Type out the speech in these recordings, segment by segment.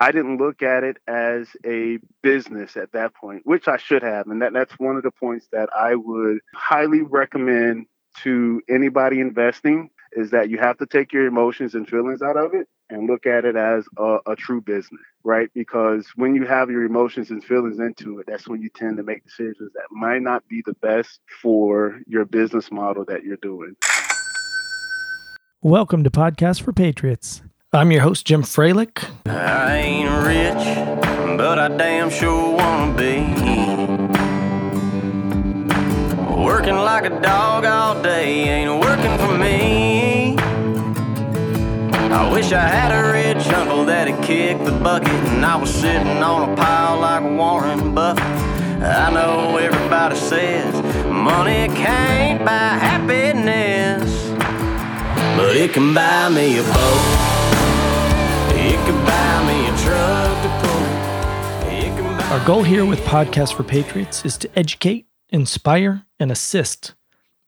I didn't look at it as a business at that point, which I should have. And that, that's one of the points that I would highly recommend to anybody investing is that you have to take your emotions and feelings out of it and look at it as a, a, true business, right? Because when you have your emotions and feelings into it, that's when you tend to make decisions that might not be the best for your business model that you're doing. Welcome to Podcast for Patriots. I'm your host, Jim Fralick. I ain't rich, but I damn sure wanna be. Working like a dog all day ain't working for me. I wish I had a rich uncle that'd kick the bucket and I was sitting on a pile like Warren Buffett. I know everybody says money can't buy happiness, but it can buy me a boat. Our goal here with Podcast for Patriots is to educate inspire, and assist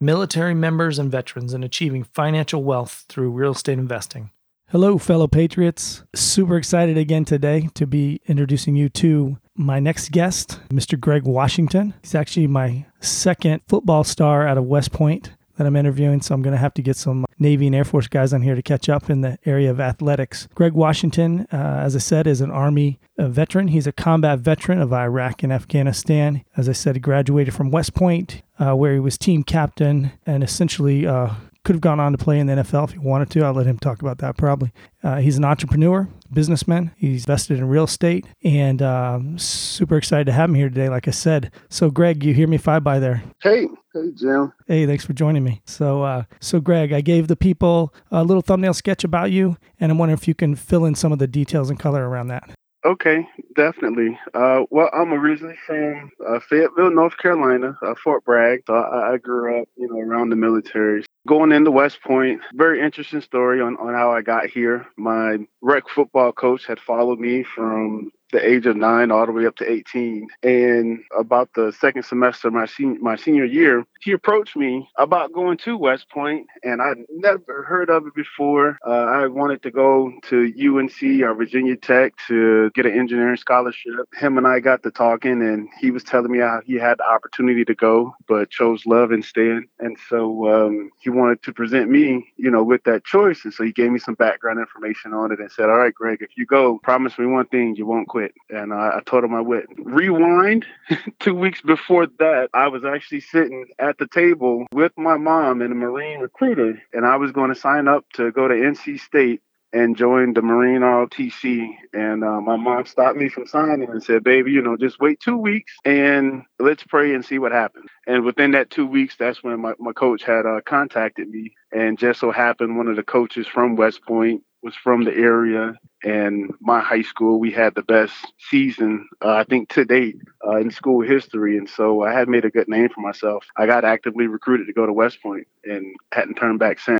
military members and veterans in achieving financial wealth through real estate investing. Hello, fellow patriots. Super excited again today to be introducing you to my next guest, Mr. Greg Washington. He's actually my second football star out of West Point that I'm interviewing, so I'm going to have to get some Navy and Air Force guys on here to catch up in the area of athletics. Greg Washington, uh, as I said, is an Army veteran. He's a combat veteran of Iraq and Afghanistan. As I said, he graduated from West Point, uh, where he was team captain and essentially uh, could have gone on to play in the NFL if he wanted to. I'll let him talk about that probably. Uh, he's an entrepreneur, businessman. He's invested in real estate, and um, super excited to have him here today. Like I said, so Greg, you hear me five by there? Hey, hey, Jim. Hey, thanks for joining me. So, uh, so Greg, I gave the people a little thumbnail sketch about you, and I'm wondering if you can fill in some of the details and color around that. Okay, definitely. Uh, well, I'm originally from uh, Fayetteville, North Carolina, uh, Fort Bragg. So I, I, grew up, you know, around the military. Going into West Point, very interesting story on, on how I got here. My rec football coach had followed me from the age of nine all the way up to 18. And about the second semester, my senior, my senior year, he approached me about going to West Point, and I'd never heard of it before. Uh, I wanted to go to UNC or Virginia Tech to get an engineering scholarship. Him and I got to talking, and he was telling me how he had the opportunity to go, but chose love instead. And so um, he wanted to present me, you know, with that choice. And so he gave me some background information on it and said, All right, Greg, if you go, promise me one thing, you won't quit. And I, I told him I would. Rewind two weeks before that, I was actually sitting at the table with my mom and a Marine recruiter, and I was going to sign up to go to NC State and join the Marine ROTC. And uh, my mom stopped me from signing and said, baby, you know, just wait two weeks and let's pray and see what happens. And within that two weeks, that's when my, my coach had uh, contacted me. And just so happened, one of the coaches from West Point was from the area and my high school we had the best season uh, i think to date uh, in school history. And so i had made a good name for myself. I got actively recruited to go to west point and hadn't turned back since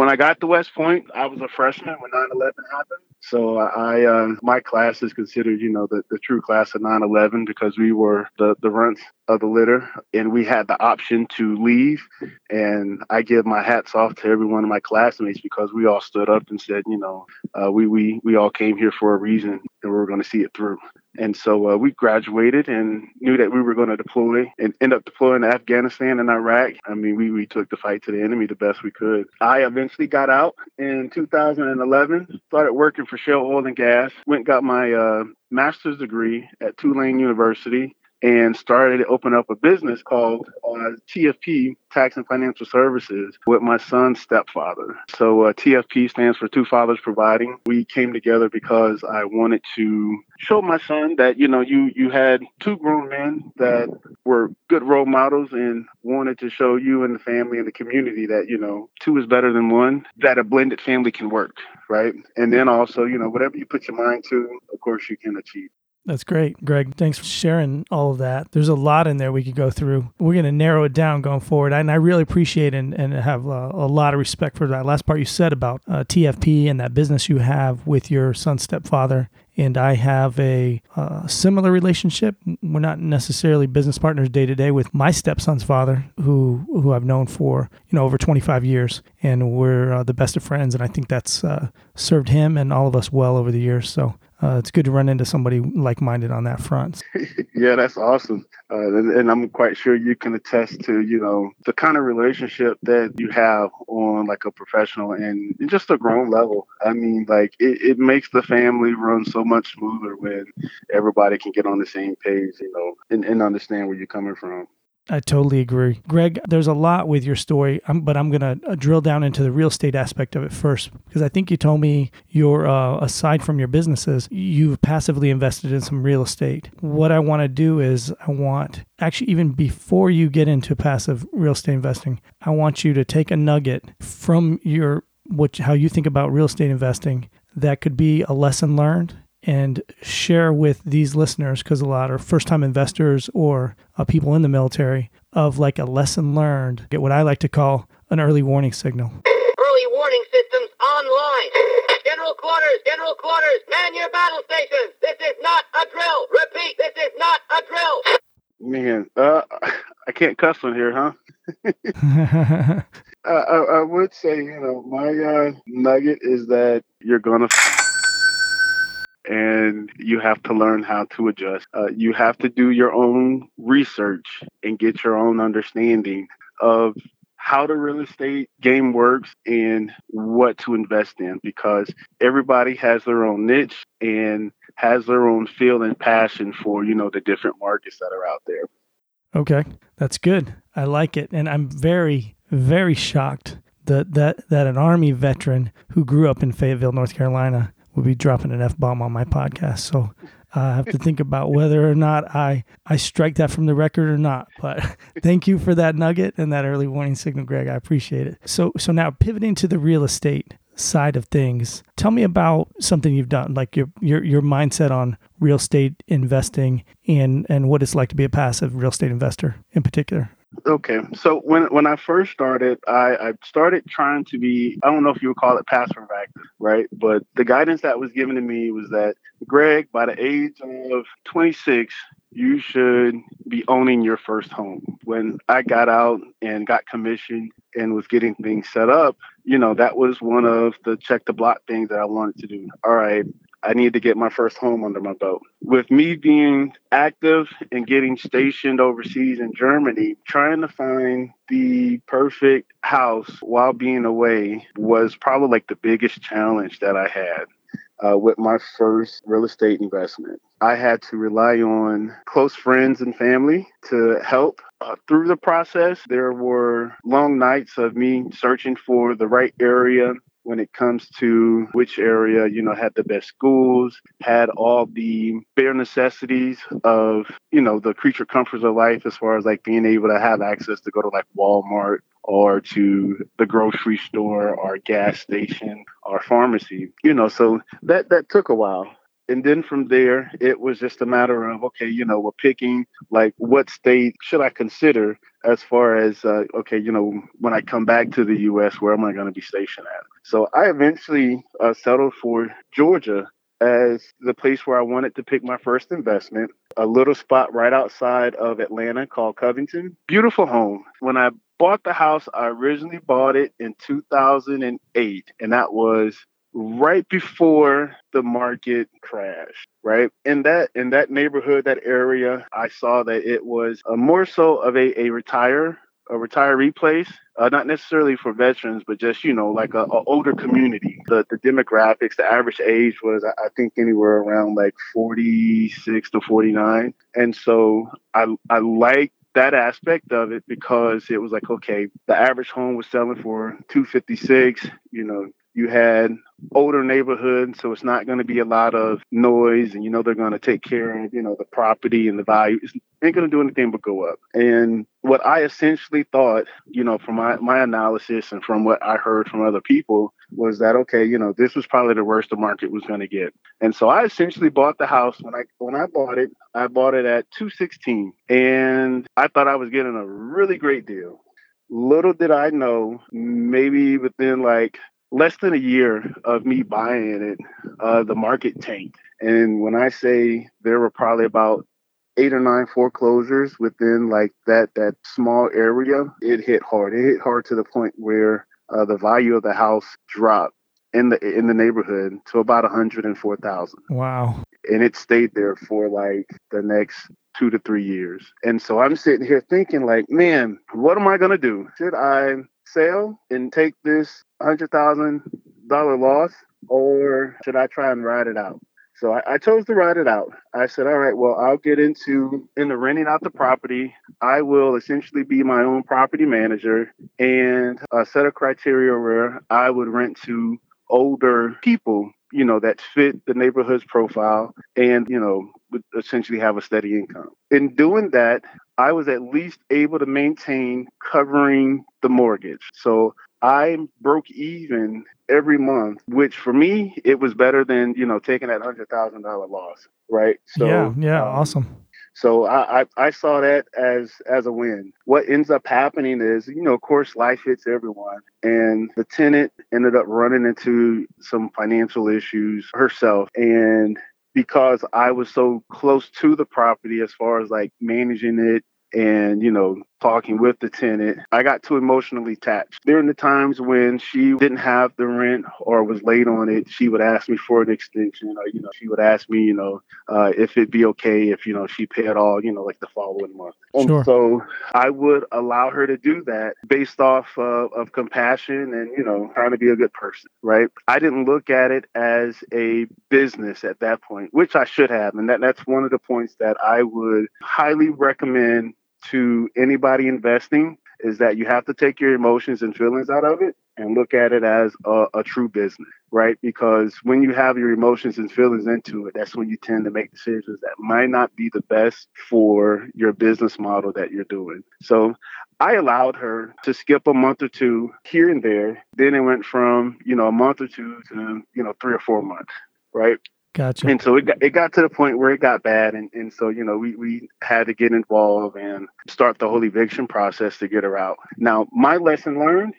when I got to West Point, I was a freshman when 9/11 happened. So I, uh, my class is considered, you know, the, the true class of 9/11 because we were the the runts of the litter, and we had the option to leave. And I give my hats off to every one of my classmates because we all stood up and said, you know, uh, we we we all came here for a reason, and we we're going to see it through. And so uh, we graduated and knew that we were going to deploy and end up deploying to Afghanistan and Iraq. I mean, we, we took the fight to the enemy the best we could. I eventually got out in 2011, started working for Shell Oil and Gas, went got my uh, master's degree at Tulane University and started to open up a business called uh, TFP Tax and Financial Services with my son's stepfather. So uh, TFP stands for Two Fathers Providing. We came together because I wanted to show my son that you know you you had two grown men that were good role models and wanted to show you and the family and the community that you know two is better than one. That a blended family can work, right? And then also you know whatever you put your mind to, of course you can achieve. That's great, Greg. Thanks for sharing all of that. There's a lot in there we could go through. We're going to narrow it down going forward. And I really appreciate and, and have a, a lot of respect for that last part you said about uh, TFP and that business you have with your son's stepfather and I have a uh, similar relationship. We're not necessarily business partners day to day with my stepson's father, who who I've known for you know over 25 years, and we're uh, the best of friends. And I think that's uh, served him and all of us well over the years. So uh, it's good to run into somebody like-minded on that front. yeah, that's awesome, uh, and, and, I'm quite sure you can attest to you know the kind of relationship that you have on like a professional and just a grown level. I mean, like it, it makes the family run so much smoother when everybody can get on the same page, you know, and, and understand where you're coming from. I totally agree. Greg, there's a lot with your story, um, but I'm going to uh, drill down into the real estate aspect of it first because I think you told me you're, uh, aside from your businesses, you've passively invested in some real estate. What I want to do is, I want, actually, even before you get into passive real estate investing, I want you to take a nugget from your, what, how you think about real estate investing that could be a lesson learned and share with these listeners because a lot are first time investors or uh, people in the military of like a lesson learned get what i like to call an early warning signal. Early warning systems online. General quarters general quarters man your battle stations. This is not a drill. Repeat this is not a drill. Man uh, i can't cuss on here huh? Uh, I, I, would say you know my uh, nugget is that you're gonna and you have to learn how to adjust. Uh, you have to do your own research and get your own understanding of how the real estate game works and what to invest in because everybody has their own niche and has their own feel and passion for you know the different markets that are out there okay that's good i like it and i'm very very shocked that that that an army veteran who grew up in fayetteville north carolina will be dropping an F bomb on my podcast. So I have to think about whether or not I, I strike that from the record or not. But thank you for that nugget and that early warning signal, Greg. I appreciate it. So so now pivoting to the real estate side of things, tell me about something you've done, like your your your mindset on real estate investing and and what it's like to be a passive real estate investor in particular. Okay, so when when I first started, I, I started trying to be I don't know if you would call it passive active, right? But the guidance that was given to me was that Greg, by the age of 26, you should be owning your first home. When I got out and got commissioned and was getting things set up, you know, that was one of the check the block things that I wanted to do. All right, I need to get my first home under my belt. With me being active and getting stationed overseas in Germany, trying to find the perfect house while being away was probably like the biggest challenge that I had. Uh, with my first real estate investment. I had to rely on close friends and family to help uh, through the process. There were long nights of me searching for the right area when it comes to which area, you know, had the best schools, had all the bare necessities of, you know, the creature comforts of life as far as like being able to have access to go to like Walmart or to the grocery store or gas station or pharmacy. You know, so that that took a while and then from there it was just a matter of okay you know we're picking like what state should i consider as far as uh, okay you know when i come back to the us where am i going to be stationed at so i eventually uh, settled for georgia as the place where i wanted to pick my first investment a little spot right outside of atlanta called covington. Beautiful home. When i bought the house i originally bought it in 2008 and that was right before the market crashed right? In that in that neighborhood that area i saw that it was a more so of a, a retire a retiree place uh, not necessarily for veterans but just you know like a, a, older community. The the demographics the average age was i think anywhere around like 46 to 49 and so i i like that aspect of it because it was like okay the average home was selling for 256 you know you had older neighborhood, so it's not going to be a lot of noise, and you know they're going to take care of you know the property and the value. It's ain't gonna do anything but go up. And what I essentially thought, you know, from my, my analysis and from what I heard from other people was that okay, you know, this was probably the worst the market was gonna get. And so I essentially bought the house when I when I bought it, I bought it at 216 and I thought I was getting a really great deal. Little did I know, maybe within like less than a year of me buying it, uh, the market tanked. And when I say there were probably about eight or nine foreclosures within like that that small area, it hit hard. It hit hard to the point where uh, the value of the house dropped in the in the neighborhood to about 104,000. Wow. And it stayed there for like the next 2 to 3 years. And so I'm sitting here thinking like, man, what am I going to do? Should I sell and take this $100,000 loss or should I try and ride it out? So I, I, chose to ride it out. I said, all right, well, I'll get into into renting out the property. I will essentially be my own property manager and a set of criteria where I would rent to older people, you know, that fit the neighborhood's profile and, you know, would essentially have a steady income. In doing that, I was at least able to maintain covering the mortgage. So I broke even every month, which for me it was better than you know taking that hundred thousand dollar loss, right? So yeah, yeah, um, awesome. So I, I, I saw that as as a win. What ends up happening is, you know, of course, life hits everyone, and the tenant ended up running into some financial issues herself, and because I was so close to the property as far as like managing it and you know talking with the tenant i got too emotionally attached. During the times when she didn't have the rent or was late on it she would ask me for an extension or you know she would ask me you know uh, if it'd be okay if you know she paid all you know like the following month. And sure. so i would allow her to do that based off of, of compassion and you know trying to be a good person right? I didn't look at it as a business at that point which i should have and that, that's one of the points that i would highly recommend to anybody investing is that you have to take your emotions and feelings out of it and look at it as a, a, true business, right? Because when you have your emotions and feelings into it, that's when you tend to make decisions that might not be the best for your business model that you're doing. So I allowed her to skip a month or two here and there. Then it went from, you know, a month or two to, you know, three or four months, right? Gotcha. And so it got, it got to the point where it got bad. And, and so, you know, we, we had to get involved and start the whole eviction process to get her out. Now, my lesson learned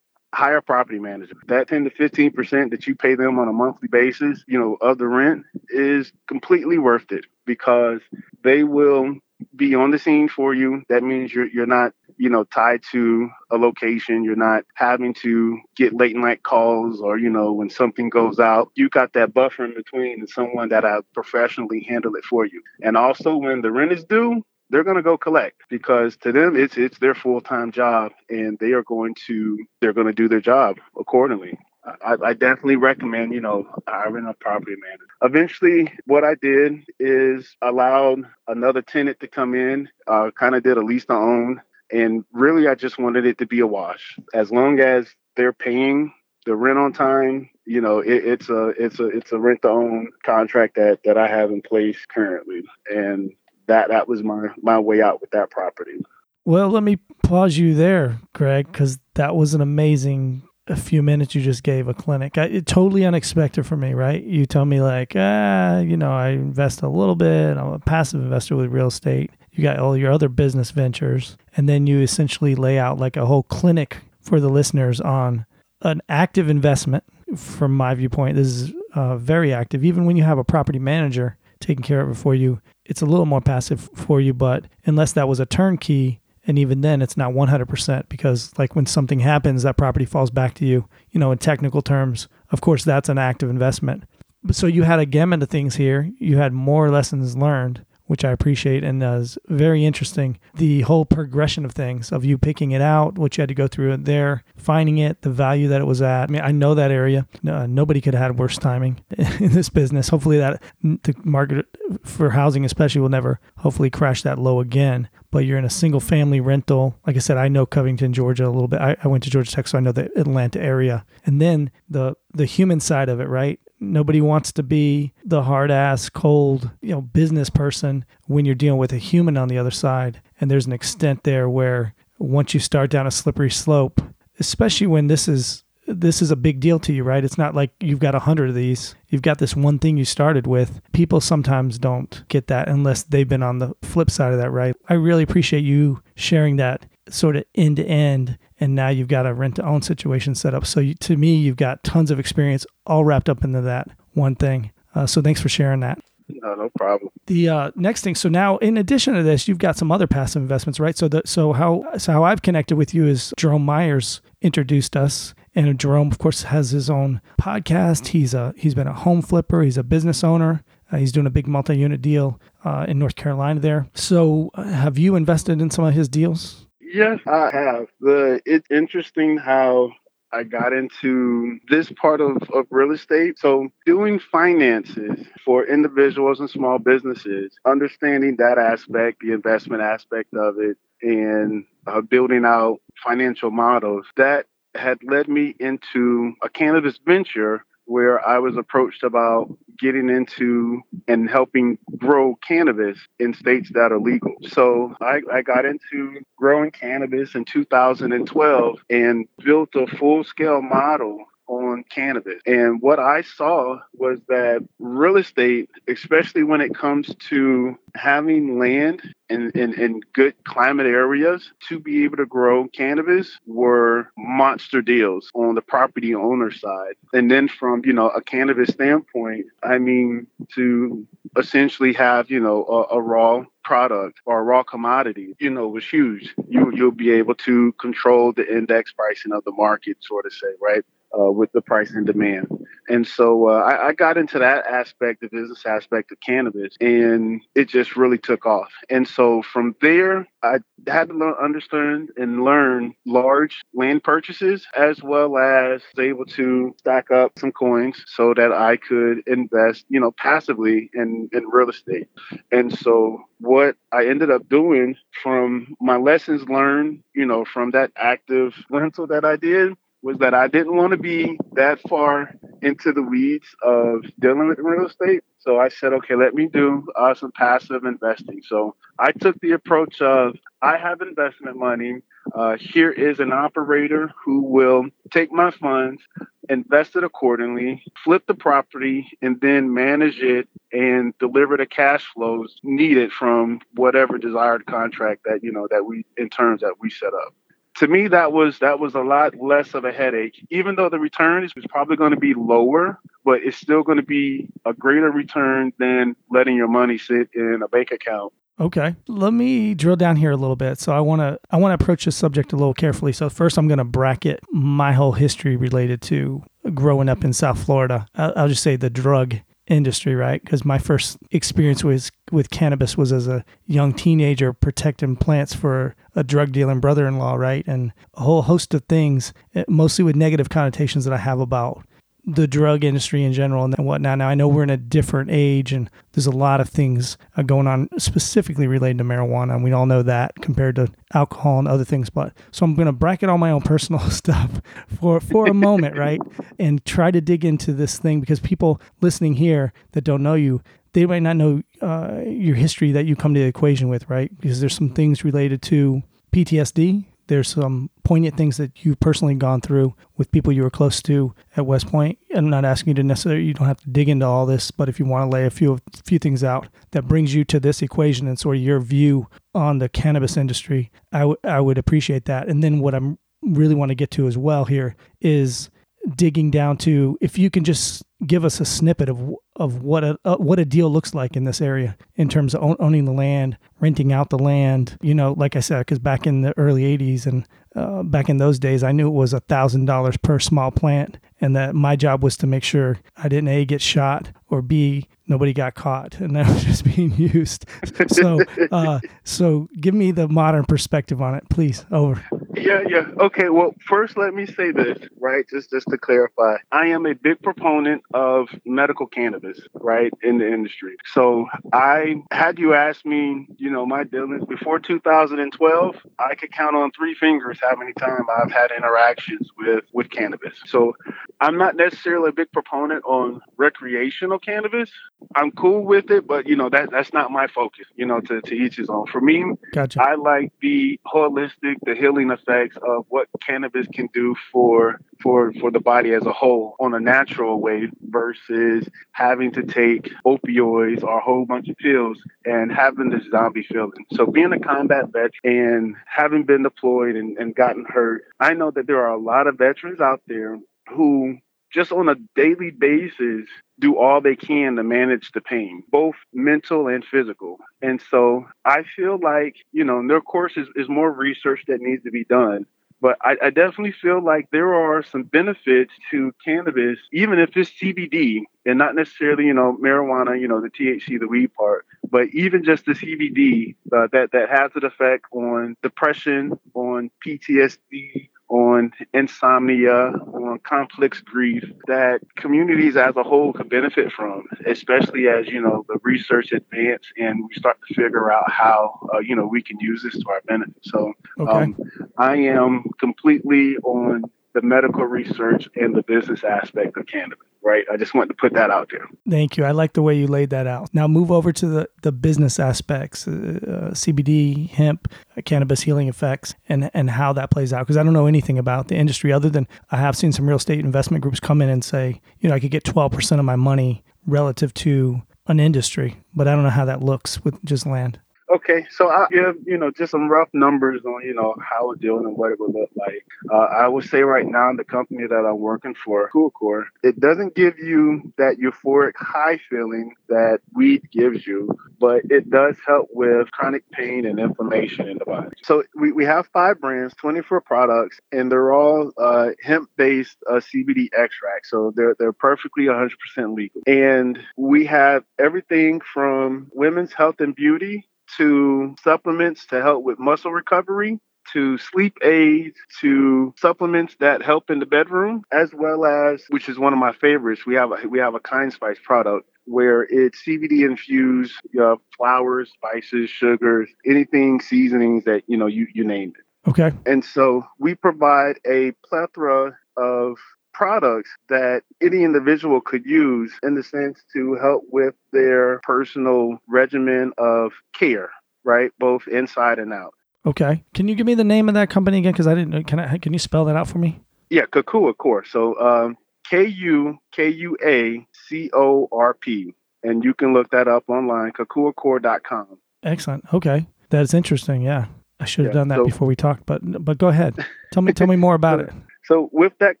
hire property manager. That 10 to 15% that you pay them on a monthly basis, you know, of the rent is completely worth it because they will be on the scene for you. That means you're you're not, you know, tied to a location. You're not having to get late night calls or, you know, when something goes out, you got that buffer in between and someone that I professionally handle it for you. And also when the rent is due, they're going to go collect because to them it's it's their full-time job and they are going to they're going to do their job accordingly I, I, definitely recommend, you know, hiring a property manager. Eventually, what I did is allowed another tenant to come in, uh, kind of did a lease to own. And really, I just wanted it to be a wash. As long as they're paying the rent on time, you know, it, it's a it's a it's a rent to own contract that that I have in place currently, and that that was my my way out with that property. Well, let me pause you there, Greg, because that was an amazing a few minutes you just gave a clinic. I, it, totally unexpected for me, right? You tell me like, ah, you know, I invest a little bit. I'm a passive investor with real estate. You got all your other business ventures, and then you essentially lay out like a whole clinic for the listeners on an active investment. From my viewpoint, this is uh, very active. Even when you have a property manager taking care of it for you, it's a little more passive for you. But unless that was a turnkey, and even then it's not 100% because like when something happens that property falls back to you you know in technical terms of course that's an active investment. So you had a gamut of things here. You had more lessons learned which I appreciate and is very interesting. The whole progression of things, of you picking it out, what you had to go through there, finding it, the value that it was at. I mean, I know that area. Uh, nobody could have had worse timing in this business. Hopefully, that the market for housing, especially, will never hopefully crash that low again but you're in a single family rental. Like I said, I know Covington, Georgia a little bit. I, I went to Georgia Tech, so I know the Atlanta area. And then the the human side of it, right? Nobody wants to be the hard ass, cold, you know, business person when you're dealing with a human on the other side. And there's an extent there where once you start down a slippery slope, especially when this is this is a big deal to you, right? It's not like you've got a hundred of these. You've got this one thing you started with. People sometimes don't get that unless they've been on the flip side of that, right? I really appreciate you sharing that sort of end to end. And now you've got a rent to own situation set up. So you, to me, you've got tons of experience all wrapped up into that one thing. Uh, so thanks for sharing that. No, no problem. The uh, next thing, so now in addition to this, you've got some other passive investments, right? So the so how so how I've connected with you is Jerome Myers introduced us, and Jerome, of course, has his own podcast. He's a he's been a home flipper. He's a business owner. Uh, he's doing a big multi-unit deal uh, in North Carolina there. So, uh, have you invested in some of his deals? Yes, I have. The it's interesting how I got into this part of, of real estate. So, doing finances for individuals and small businesses, understanding that aspect, the investment aspect of it, and uh, building out financial models, that had led me into a cannabis venture where I was approached about getting into and helping grow cannabis in states that are legal. So I, I got into growing cannabis in 2012 and built a full scale model on cannabis. And what I saw was that real estate, especially when it comes to having land in, in, in, good climate areas to be able to grow cannabis were monster deals on the property owner side. And then from, you know, a cannabis standpoint, I mean, to essentially have, you know, a, a raw product or a raw commodity, you know, was huge. You you'll be able to control the index pricing of the market, sort of say, right? Uh, with the price and demand. And so uh, I, I, got into that aspect, the business aspect of cannabis, and it just really took off. And so from there, I had to learn, understand and learn large land purchases as well as able to stack up some coins so that I could invest, you know, passively in, in real estate. And so what I ended up doing from my lessons learned, you know, from that active rental that I did was that I didn't want to be that far into the weeds of dealing with real estate. So I said, okay, let me do uh, some passive investing. So I took the approach of I have investment money. Uh, here is an operator who will take my funds, invest it accordingly, flip the property, and then manage it and deliver the cash flows needed from whatever desired contract that you know that we in terms that we set up to me that was that was a lot less of a headache. Even though the return is probably going to be lower but it's still going to be a greater return than letting your money sit in a bank account. Okay. Let me drill down here a little bit. So i want to i want to approach this subject a little carefully. So first i'm going to bracket my whole history related to growing up in south florida. I'll, I'll just say the drug industry, right? Because my first experience was with cannabis was as a young teenager protecting plants for a drug dealing brother-in-law, right? And a whole host of things, eh, mostly with negative connotations that I have about the drug industry in general and whatnot. Now, I know we're in a different age and there's a lot of things uh, going on specifically related to marijuana. And we all know that compared to alcohol and other things. But so I'm going to bracket all my own personal stuff for, for a moment, right? And try to dig into this thing because people listening here that don't know you, they might not know uh, your history that you come to the equation with, right? Because there's some things related to PTSD there's some poignant things that you've personally gone through with people you were close to at West Point. I'm not asking you to necessarily, you don't have to dig into all this, but if you want to lay a few few things out that brings you to this equation and sort of your view on the cannabis industry, I, w- I would appreciate that. And then what I'm really want to get to as well here is digging down to if you can just give us a snippet of of what a uh, what a deal looks like in this area in terms of owning the land, renting out the land. You know, like I said, because back in the early '80s and uh, back in those days, I knew it was a thousand dollars per small plant, and that my job was to make sure I didn't a get shot or b nobody got caught, and that was just being used. so, uh, so give me the modern perspective on it, please. Over. Yeah, yeah. Okay. Well, first, let me say this, right? Just, just to clarify, I am a big proponent of medical cannabis, right, in the industry. So, I had you ask me, you know, my dealings before 2012, I could count on three fingers how many times I've had interactions with with cannabis. So, I'm not necessarily a big proponent on recreational cannabis. I'm cool with it, but you know that that's not my focus. You know, to, to each his own. For me, Gotcha. I like the holistic, the healing effects of what cannabis can do for for for the body as a whole on a natural way versus having to take opioids or a whole bunch of pills and having this zombie feeling. So being a combat vet and having been deployed and, and gotten hurt, I know that there are a lot of veterans out there who just on a daily basis do all they can to manage the pain, both mental and physical. And so I feel like, you know, there of course is, is more research that needs to be done. But I, I definitely feel like there are some benefits to cannabis, even if it's CBD and not necessarily, you know, marijuana, you know, the THC, the weed part, but even just the CBD uh, that that has an effect on depression, on PTSD, on insomnia, on complex grief that communities as a whole could benefit from, especially as, you know, the research advance and we start to figure out how, uh, you know, we can use this to our benefit. So Okay. um, I am completely on the medical research and the business aspect of cannabis, right? I just wanted to put that out there. Thank you. I like the way you laid that out. Now move over to the, the business aspects, uh, uh, CBD, hemp, uh, cannabis healing effects, and, and how that plays out. Because I don't know anything about the industry other than I have seen some real estate investment groups come in and say, you know, I could get 12% of my money relative to an industry, but I don't know how that looks with just land. Okay, so I'll give, you know, just some rough numbers on, you know, how it's doing and what it would look like. Uh, I would say right now, the company that I'm working for, Kukua Corp, it doesn't give you that euphoric high feeling that weed gives you, but it does help with chronic pain and inflammation in the body. So we, we have five brands, 24 products, and they're all uh, hemp-based uh, CBD extracts. So they're, they're perfectly 100% legal. And we have everything from women's health and beauty to supplements to help with muscle recovery, to sleep aids, to supplements that help in the bedroom, as well as, which is one of my favorites, we have a, we have a kind spice product where it's CBD infused uh, flowers, spices, sugars, anything seasonings that you know you you name it. Okay. And so we provide a plethora of products that any individual could use in the sense to help with their personal regimen of care, right? Both inside and out. Okay. Can you give me the name of that company again? Because I didn't. Can I? Can you spell that out for me? Yeah, Kukua Corp. So um, K U K U A C O R P. And you can look that up online, kukuacorp.com. Excellent. Okay. That's interesting. Yeah. I should have Yeah, done that so- before we talked, but but go ahead. Tell me tell me more about it. So with that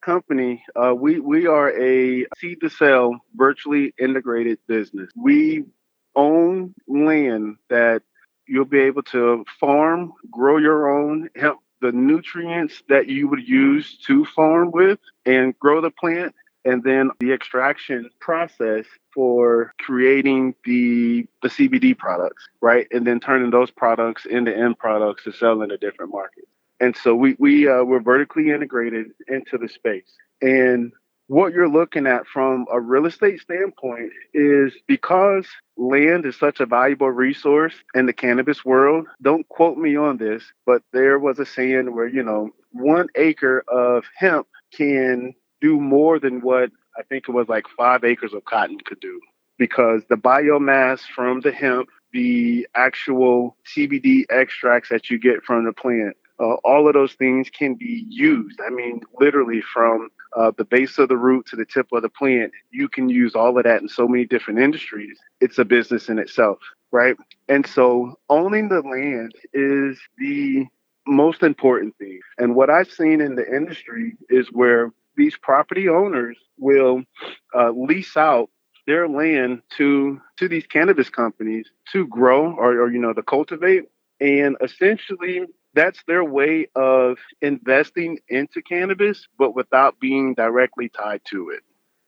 company, uh, we we are a seed to sell virtually integrated business. We own land that you'll be able to farm, grow your own, help the nutrients that you would use to farm with, and grow the plant, and then the extraction process for creating the the CBD products, right? And then turning those products into end products to sell in a different market. And so we we uh, we're vertically integrated into the space. And what you're looking at from a real estate standpoint is because land is such a valuable resource in the cannabis world. Don't quote me on this, but there was a saying where you know one acre of hemp can do more than what I think it was like five acres of cotton could do because the biomass from the hemp, the actual CBD extracts that you get from the plant, uh, all of those things can be used. I mean, literally from uh, the base of the root to the tip of the plant, you can use all of that in so many different industries. It's a business in itself, right? And so owning the land is the most important thing. And what I've seen in the industry is where these property owners will uh, lease out their land to to these cannabis companies to grow or, or you know to cultivate and essentially that's their way of investing into cannabis but without being directly tied to it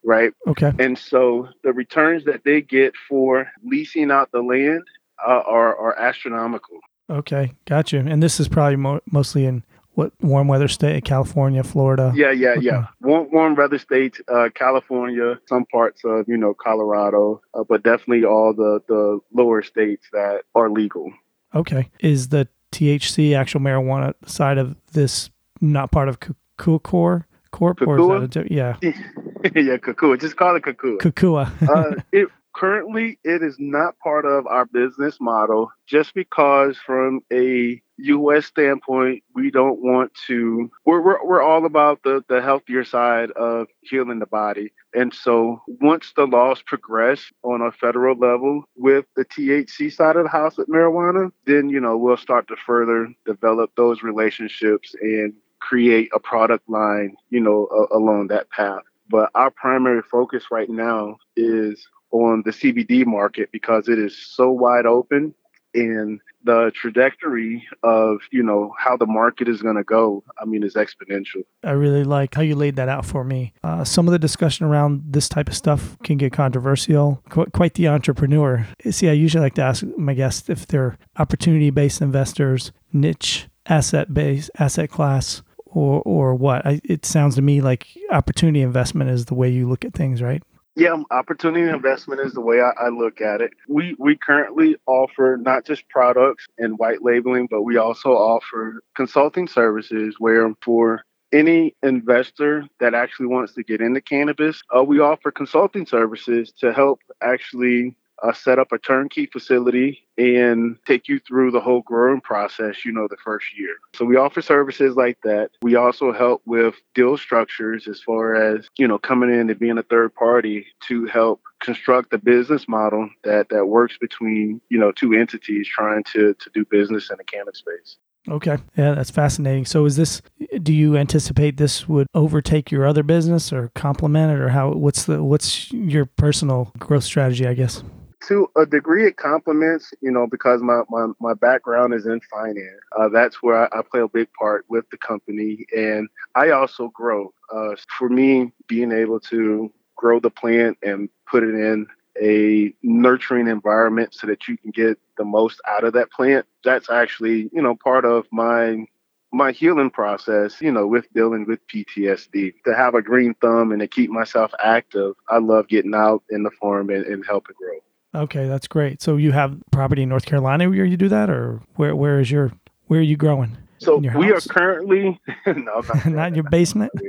right Okay. and so the returns that they get for leasing out the land uh, are are astronomical Okay. Got you. And this is probably mo- mostly in what warm weather state, California, Florida. Yeah, yeah, Okay. yeah. Warm, warm weather states, uh, California, some parts of you know Colorado, uh, but definitely all the the lower states that are legal. Okay. Is the THC actual marijuana side of this not part of Kukua Corp? Or is that a, yeah. yeah, Kukua. Just call it Kukua. Kukua. uh, it currently it is not part of our business model just because from a US standpoint we don't want to we're, we're, we're all about the, the healthier side of healing the body. And so once the laws progress on a federal level with the THC side of the house with marijuana then you know we'll start to further develop those relationships and create a product line you know a, along that path. But our primary focus right now is on the CBD market because it is so wide open and the trajectory of you know how the market is going to go. I mean is exponential. I really like how you laid that out for me. Uh, some of the discussion around this type of stuff can get controversial. Qu- quite the entrepreneur. See i usually like to ask my guests if they're opportunity based investors niche asset based asset class or or what. I, it sounds to me like opportunity investment is the way you look at things right yeah, opportunity investment is the way I, I, look at it. We we currently offer not just products and white labeling, but we also offer consulting services where for any investor that actually wants to get into cannabis, uh, we offer consulting services to help actually uh, set up a turnkey facility and take you through the whole growing process, you know, the first year. So we offer services like that. We also help with deal structures as far as, you know, coming in and being a third party to help construct a business model that that works between, you know, two entities trying to to do business in the cannabis space. Okay. Yeah, that's fascinating. So is this do you anticipate this would overtake your other business or complement it or how what's the what's your personal growth strategy, I guess? To a degree it complements you know because my, my, my background is in finance. Uh, that's where I, I, play a big part with the company. And i also grow. Uh, for me being able to grow the plant and put it in a nurturing environment so that you can get the most out of that plant that's actually you know part of my my healing process, you know, with dealing with PTSD, to have a green thumb and to keep myself active, I love getting out in the farm and, and helping grow. Okay, that's great. So you have property in North Carolina where you do that, or where where is your where are you growing? So we are currently no, not, not in your basement.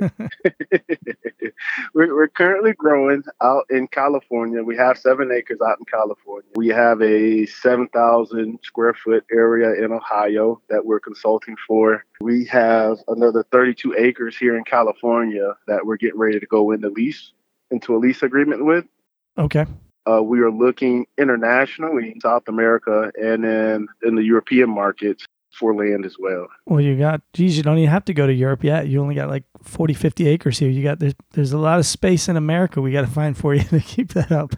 we're, we're currently growing out in California. We have seven acres out in California. We have a seven thousand square foot area in Ohio that we're consulting for. We have another thirty-two acres here in California that we're getting ready to go into lease into a lease agreement with. Okay. Uh, we are looking internationally, in South America, and then in the European markets for land as well. Well, you got, geez, you don't even have to go to Europe yet. You only got like 40, 50 acres here. You got, there's, there's a lot of space in America we got to find for you to keep that up.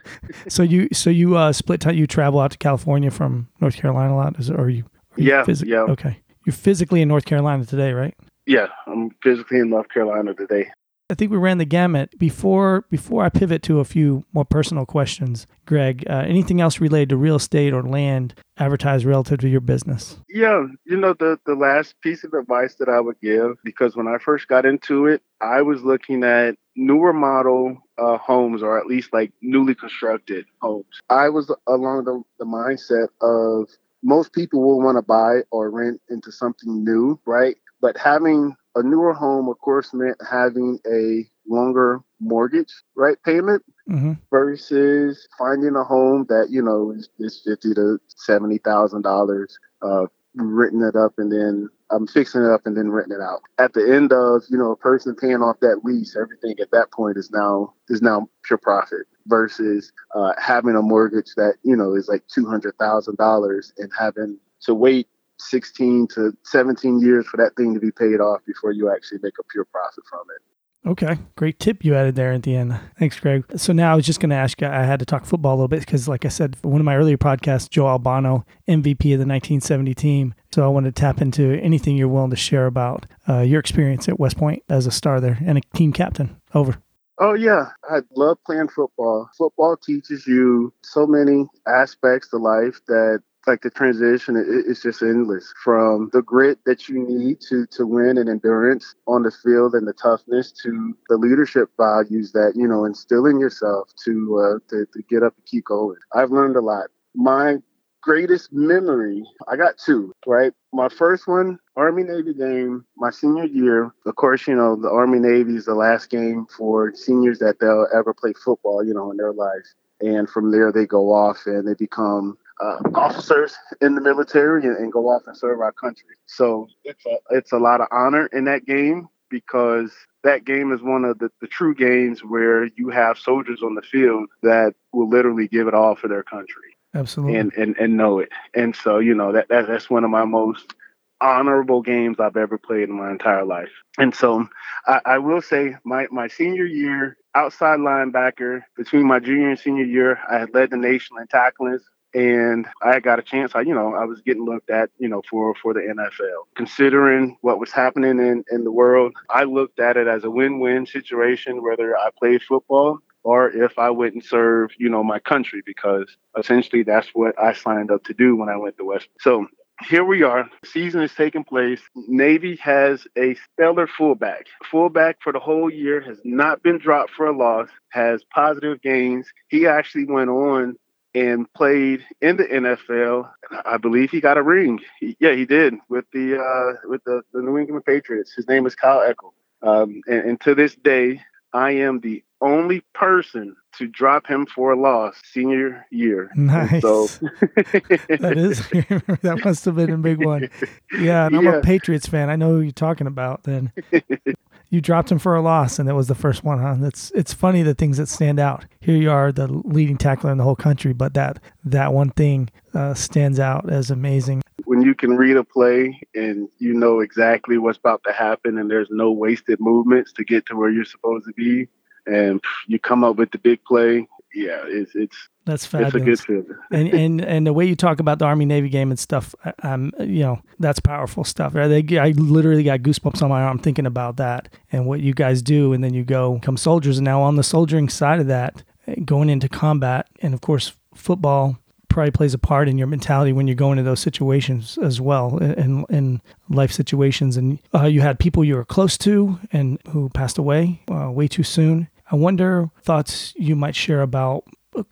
so you, so you uh, split time, you travel out to California from North Carolina a lot, is, or you? you yeah, phys- yeah. Okay. You're physically in North Carolina today, right? Yeah, I'm physically in North Carolina today. I think we ran the gamut. Before before I pivot to a few more personal questions, Greg, uh, anything else related to real estate or land advertised relative to your business? Yeah, you know the the last piece of advice that I would give because when I first got into it, I was looking at newer model uh, homes or at least like newly constructed homes. I was along the, the mindset of most people will want to buy or rent into something new, right? But having a newer home, of course, meant having a longer mortgage, right, payment mm-hmm. versus finding a home that you know is, is fifty to seventy thousand dollars, uh, renting it up and then I'm um, fixing it up and then renting it out. At the end of you know a person paying off that lease, everything at that point is now is now pure profit versus uh, having a mortgage that you know is like two hundred thousand dollars and having to wait 16 to 17 years for that thing to be paid off before you actually make a pure profit from it. Okay, great tip you added there at the end. Thanks, Greg. So now I was just going to ask you, I had to talk football a little bit because, like I said, one of my earlier podcasts, Joe Albano, MVP of the 1970 team. So I wanted to tap into anything you're willing to share about uh, your experience at West Point as a star there and a team captain. Over. Oh yeah, I love playing football. Football teaches you so many aspects of life that like the transition it's just endless from the grit that you need to to win and endurance on the field and the toughness to the leadership values that you know instill in yourself to uh, to, to get up and keep going i've learned a lot my greatest memory, I got two, right? My first one, Army Navy game, my senior year. Of course, you know, the Army Navy is the last game for seniors that they'll ever play football, you know, in their lives. And from there, they go off and they become uh, officers in the military and, and, go off and serve our country. So it's a, it's a lot of honor in that game because that game is one of the, the true games where you have soldiers on the field that will literally give it all for their country. Absolutely. And, and, and know it. And so, you know, that, that that's one of my most honorable games I've ever played in my entire life. And so I, I, will say my, my senior year, outside linebacker, between my junior and senior year, I had led the nation in tacklings and I got a chance. I, you know, I was getting looked at, you know, for for the NFL. Considering what was happening in in the world, I looked at it as a win-win situation. Whether I played football or if I went and serve, you know, my country, because essentially that's what I signed up to do when I went to West. So here we are. season is taking place. Navy has a stellar fullback. Fullback for the whole year has not been dropped for a loss, has positive gains. He actually went on and played in the NFL. I believe he got a ring. He, yeah, he did with the uh, with the, the, New England Patriots. His name is Kyle Eckel. Um, and, and, to this day, I am the only person to drop him for a loss senior year. Nice. So that is that must have been a big one. Yeah, and I'm yeah. a Patriots fan. I know who you're talking about. Then you dropped him for a loss, and that was the first one, huh? That's it's funny the things that stand out. Here you are, the leading tackler in the whole country, but that that one thing uh, stands out as amazing. When you can read a play and you know exactly what's about to happen, and there's no wasted movements to get to where you're supposed to be, and you come up with the big play, yeah, it's it's that's fabulous. It's a good feeling. and and and the way you talk about the Army Navy game and stuff, um, you know, that's powerful stuff. Right? They, I literally got goosebumps on my arm thinking about that and what you guys do, and then you go come soldiers, and now on the soldiering side of that, going into combat, and of course football probably plays a part in your mentality when you're going to those situations as well in, in life situations and uh, you had people you were close to and who passed away uh, way too soon I wonder thoughts you might share about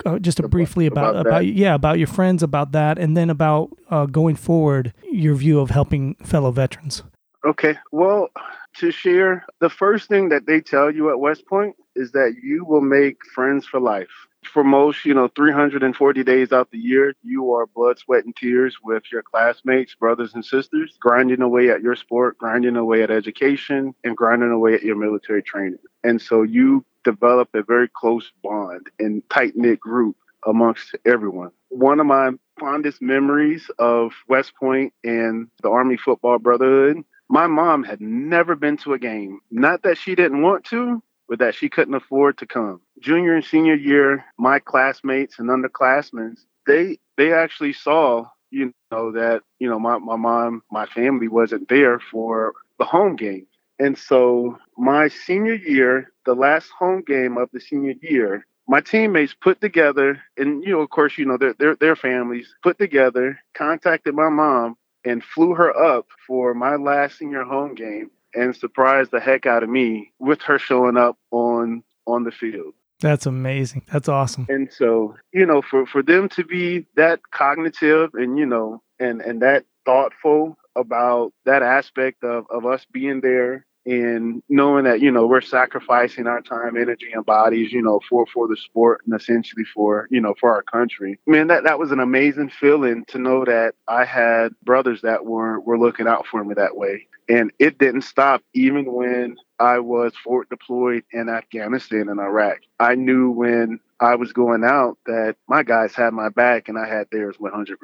uh, just a briefly about about, about, yeah about your friends about that and then about uh, going forward your view of helping fellow veterans. Okay well to share the first thing that they tell you at west point is that you will make friends for life for most you know 340 days out the year you are blood sweat and tears with your classmates brothers and sisters grinding away at your sport grinding away at education and grinding away at your military training and so you develop a very close bond and tight knit group amongst everyone. One of my fondest memories of West Point and the Army Football Brotherhood, my mom had never been to a game. Not that she didn't want to, but that she couldn't afford to come. Junior and senior year, my classmates and underclassmen, they they actually saw, you know, that, you know, my, my mom, my family wasn't there for the home game. And so my senior year, the last home game of the senior year, my teammates put together, and you know, of course, you know, their their, their families put together, contacted my mom, and flew her up for my last senior home game, and surprised the heck out of me with her showing up on on the field. That's amazing. That's awesome. And so, you know, for for them to be that cognitive and you know, and and that thoughtful about that aspect of of us being there and knowing that you know we're sacrificing our time energy and bodies you know for for the sport and essentially for you know for our country man that that was an amazing feeling to know that i had brothers that were were looking out for me that way and it didn't stop even when i was forward deployed in afghanistan and iraq i knew when I was going out that my guys had my back and I had theirs 100%.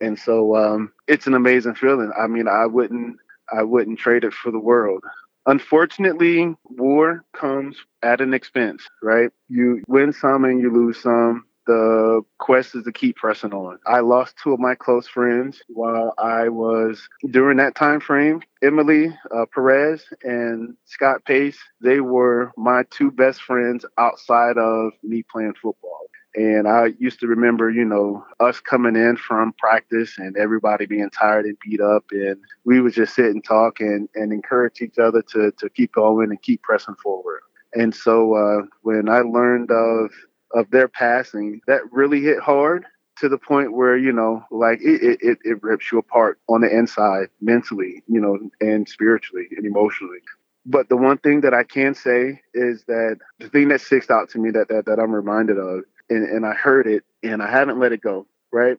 And so um, it's an amazing feeling. I mean, I wouldn't I wouldn't trade it for the world. Unfortunately, war comes at an expense, right? You win some and you lose some. The quest is to keep pressing on. I lost two of my close friends while I was during that time frame. Emily uh, Perez and Scott Pace, they were my two best friends outside of me playing football. And I used to remember, you know, us coming in from practice and everybody being tired and beat up. And we would just sit and talk and, and encourage each other to, to keep going and keep pressing forward. And so uh, when I learned of, of their passing, that really hit hard. to the point where you know like it, it, it rips you apart on the inside mentally you know and spiritually and emotionally but the one thing that i can say is that the thing that sticks out to me that that, that i'm reminded of and, and i heard it and i haven't let it go right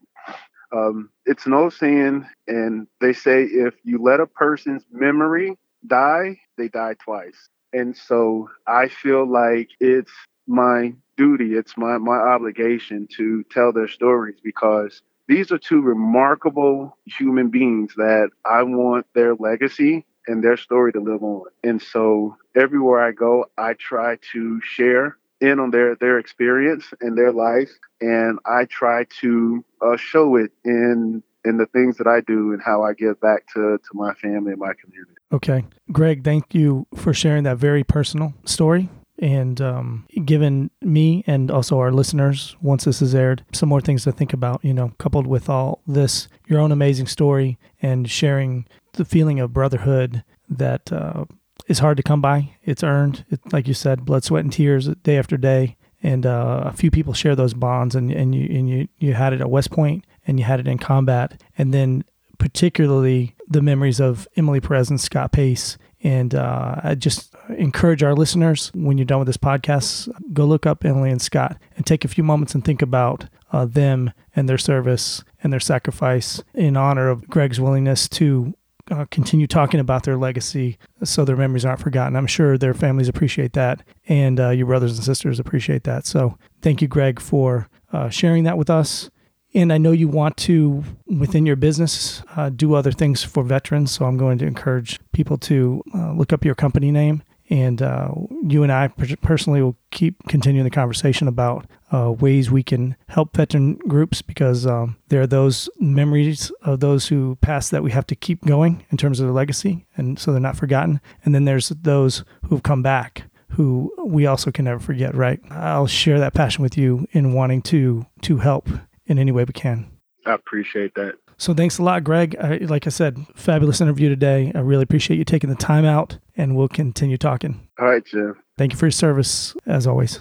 um, it's an old saying and they say if you let a person's memory die they die twice and so i feel like it's my duty, it's my, my obligation to tell their stories because these are two remarkable human beings that I want their legacy and their story to live on. And so everywhere I go, I try to share in on their their experience and their life, and I try to uh, show it in in the things that I do and how I give back to to my family and my community. Okay, Greg, thank you for sharing that very personal story and um, given me and also our listeners, once this is aired, some more things to think about, you know, coupled with all this, your own amazing story and sharing the feeling of brotherhood that uh, is hard to come by. It's earned, it, like you said, blood, sweat, and tears day after day. And uh, a few people share those bonds, and, and you and you you had it at West Point, and you had it in combat, and then particularly the memories of Emily Perez and Scott Pace and uh, I just encourage our listeners when you're done with this podcast, go look up Emily and Scott and take a few moments and think about uh, them and their service and their sacrifice in honor of Greg's willingness to uh, continue talking about their legacy so their memories aren't forgotten. I'm sure their families appreciate that and uh, your brothers and sisters appreciate that. So thank you, Greg, for uh, sharing that with us. And I know you want to, within your business, uh, do other things for veterans. So I'm going to encourage people to uh, look up your company name. And uh, you and I personally will keep continuing the conversation about uh, ways we can help veteran groups because um, there are those memories of those who passed that we have to keep going in terms of their legacy. And so they're not forgotten. And then there's those who've come back who we also can never forget, right? I'll share that passion with you in wanting to to help in any way we can. I appreciate that. So thanks a lot, Greg. I, like I said, fabulous interview today. I really appreciate you taking the time out, and we'll continue talking. All right, Jim. Thank you for your service, as always.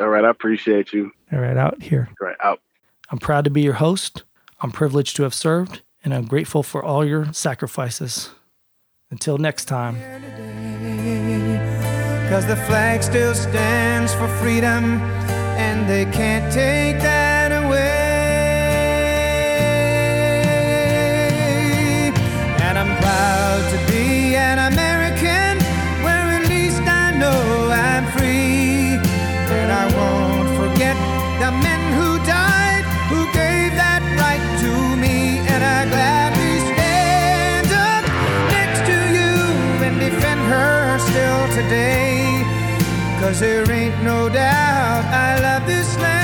All right, I appreciate you. All right, out here. All right, out. I'm proud to be your host. I'm privileged to have served, and I'm grateful for all your sacrifices. Until next time. Cause the flag still stands for freedom, and they can't take that today. Cause there ain't no doubt I love this land.